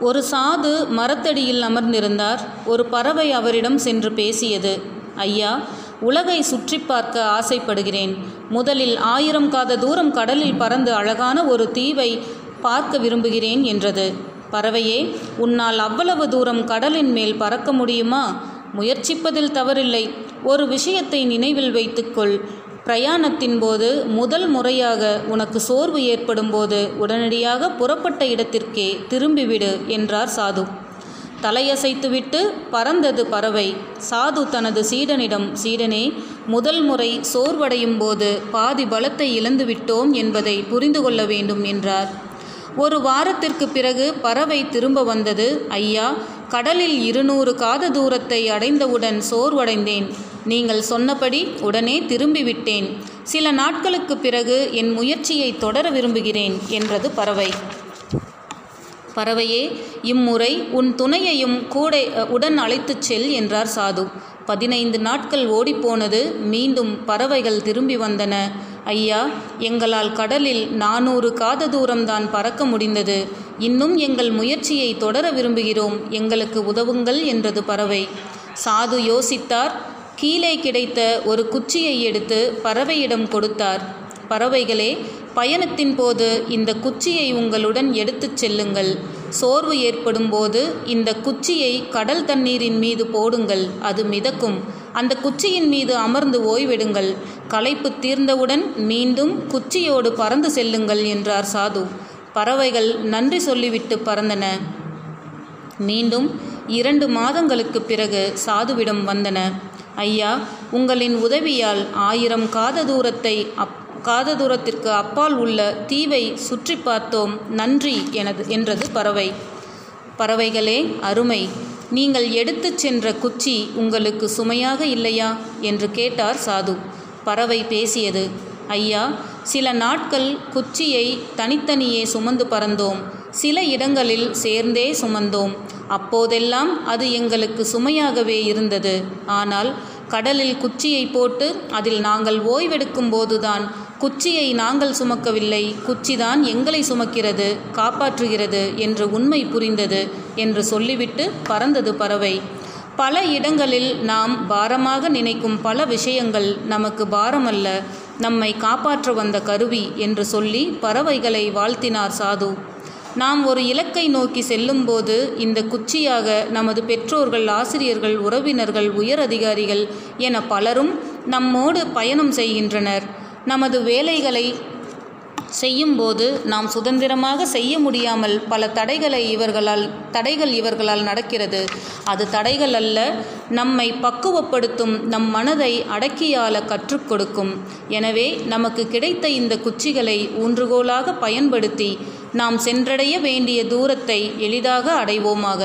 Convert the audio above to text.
ஒரு சாது மரத்தடியில் அமர்ந்திருந்தார். ஒரு பறவை அவரிடம் சென்று பேசியது ஐயா உலகை சுற்றி பார்க்க ஆசைப்படுகிறேன். முதலில் ஆயிரம் காத தூரம் கடலில் பறந்து அழகான ஒரு தீவை பார்க்க விரும்புகிறேன் என்றது. பறவையே உன்னால் அவ்வளவு தூரம் கடலின் மேல் பறக்க முடியுமா? முயற்சிப்பதில் தவறில்லை. ஒரு விஷயத்தை நினைவில் வைத்துக்கொள் பிரயாணத்தின் போது முதல் முறையாக உனக்கு சோர்வு ஏற்படும் போது உடனடியாக புறப்பட்ட இடத்திற்கே திரும்பிவிடு என்றார் சாது. தலையசைத்துவிட்டு பறந்தது பறவை. சாது தனது சீடனிடம் சீடனே முதல் முறை சோர்வடையும் போது பாதி பலத்தை இழந்துவிட்டோம் என்பதை புரிந்து கொள்ள வேண்டும் என்றார். ஒரு வாரத்திற்கு பிறகு பறவை திரும்ப வந்தது. ஐயா கடலில் இருநூறு காத தூரத்தை அடைந்தவுடன் சோர்வடைந்தேன். நீங்கள் சொன்னபடி உடனே திரும்பிவிட்டேன். சில நாட்களுக்கு பிறகு என் முயற்சியை தொடர விரும்புகிறேன் என்றது பறவை. பறவையே இம்முறை உன் துணையையும் கூட உடன் அழைத்துச் செல் என்றார் சாது. பதினைந்து நாட்கள் ஓடிப்போனது மீண்டும் பறவைகள் திரும்பி வந்தன. ஐயா எங்களால் கடலில் நானூறு காத தூரம்தான் பறக்க முடிந்தது. இன்னும் எங்கள் முயற்சியை தொடர விரும்புகிறோம். எங்களுக்கு உதவுங்கள் என்றது பறவை. சாது யோசித்தார். கீழே கிடைத்த ஒரு குச்சியை எடுத்து பறவையிடம் கொடுத்தார். பறவைகளே பயணத்தின் போது இந்த குச்சியை உங்களுடன் எடுத்துச் செல்லுங்கள். சோர்வு ஏற்படும் போது இந்த குச்சியை கடல் தண்ணீரின் மீது போடுங்கள். அது மிதக்கும். அந்த குச்சியின் மீது அமர்ந்து ஓய்வெடுங்கள். களைப்பு தீர்ந்தவுடன் மீண்டும் குச்சியோடு பறந்து செல்லுங்கள் என்றார் சாது. பறவைகள் நன்றி சொல்லிவிட்டு பறந்தன. மீண்டும் இரண்டு மாதங்களுக்கு பிறகு சாதுவிடம் வந்தன. ஐயா உங்களின் உதவியால் ஆயிரம் காத தூரத்தை அப் காத தூரத்திற்கு அப்பால் உள்ள தீவை சுற்றி பார்த்தோம். நன்றி எனது என்றது பறவை. பறவைகளே அருமை. நீங்கள் எடுத்துச் சென்ற குச்சி உங்களுக்கு சுமையாக இல்லையா? என்று கேட்டார் சாது. பறவை பேசியது ஐயா சில நாட்கள் குச்சியை தனித்தனியே சுமந்து பறந்தோம். சில இடங்களில் சேர்ந்தே சுமந்தோம். அப்போதெல்லாம் அது எங்களுக்கு சுமையாகவே இருந்தது. ஆனால் கடலில் குச்சியை போட்டு அதில் நாங்கள் ஓய்வெடுக்கும் போதுதான் குச்சியை நாங்கள் சுமக்கவில்லை. குச்சிதான் எங்களை சுமக்கிறது காப்பாற்றுகிறது என்று உண்மை புரிந்தது என்று சொல்லிவிட்டு பறந்தது பறவை. பல இடங்களில் நாம் பாரமாக நினைக்கும் பல விஷயங்கள் நமக்கு பாரமல்ல. நம்மை காப்பாற்ற வந்த கருவி என்று சொல்லி பறவைகளை வாழ்த்தினார் சாது. நாம் ஒரு இலக்கை நோக்கி செல்லும்போது இந்த குச்சியாக நமது பெற்றோர்கள் ஆசிரியர்கள் உறவினர்கள் உயர் அதிகாரிகள் என பலரும் நம்மோடு பயணம் செய்கின்றனர். நமது வேலைகளை செய்யும்போது நாம் சுதந்திரமாக செய்ய முடியாமல் பல தடைகளை இவர்களால் தடைகள் இவர்களால் நடக்கிறது. அது தடைகள் அல்ல நம்மை பக்குவப்படுத்தும் நம் மனதை அடக்கியால கற்றுக் கொடுக்கும். எனவே நமக்கு கிடைத்த இந்த குச்சிகளை ஊன்றுகோலாக பயன்படுத்தி நாம் சென்றடைய வேண்டிய தூரத்தை எளிதாக அடைவோமாக.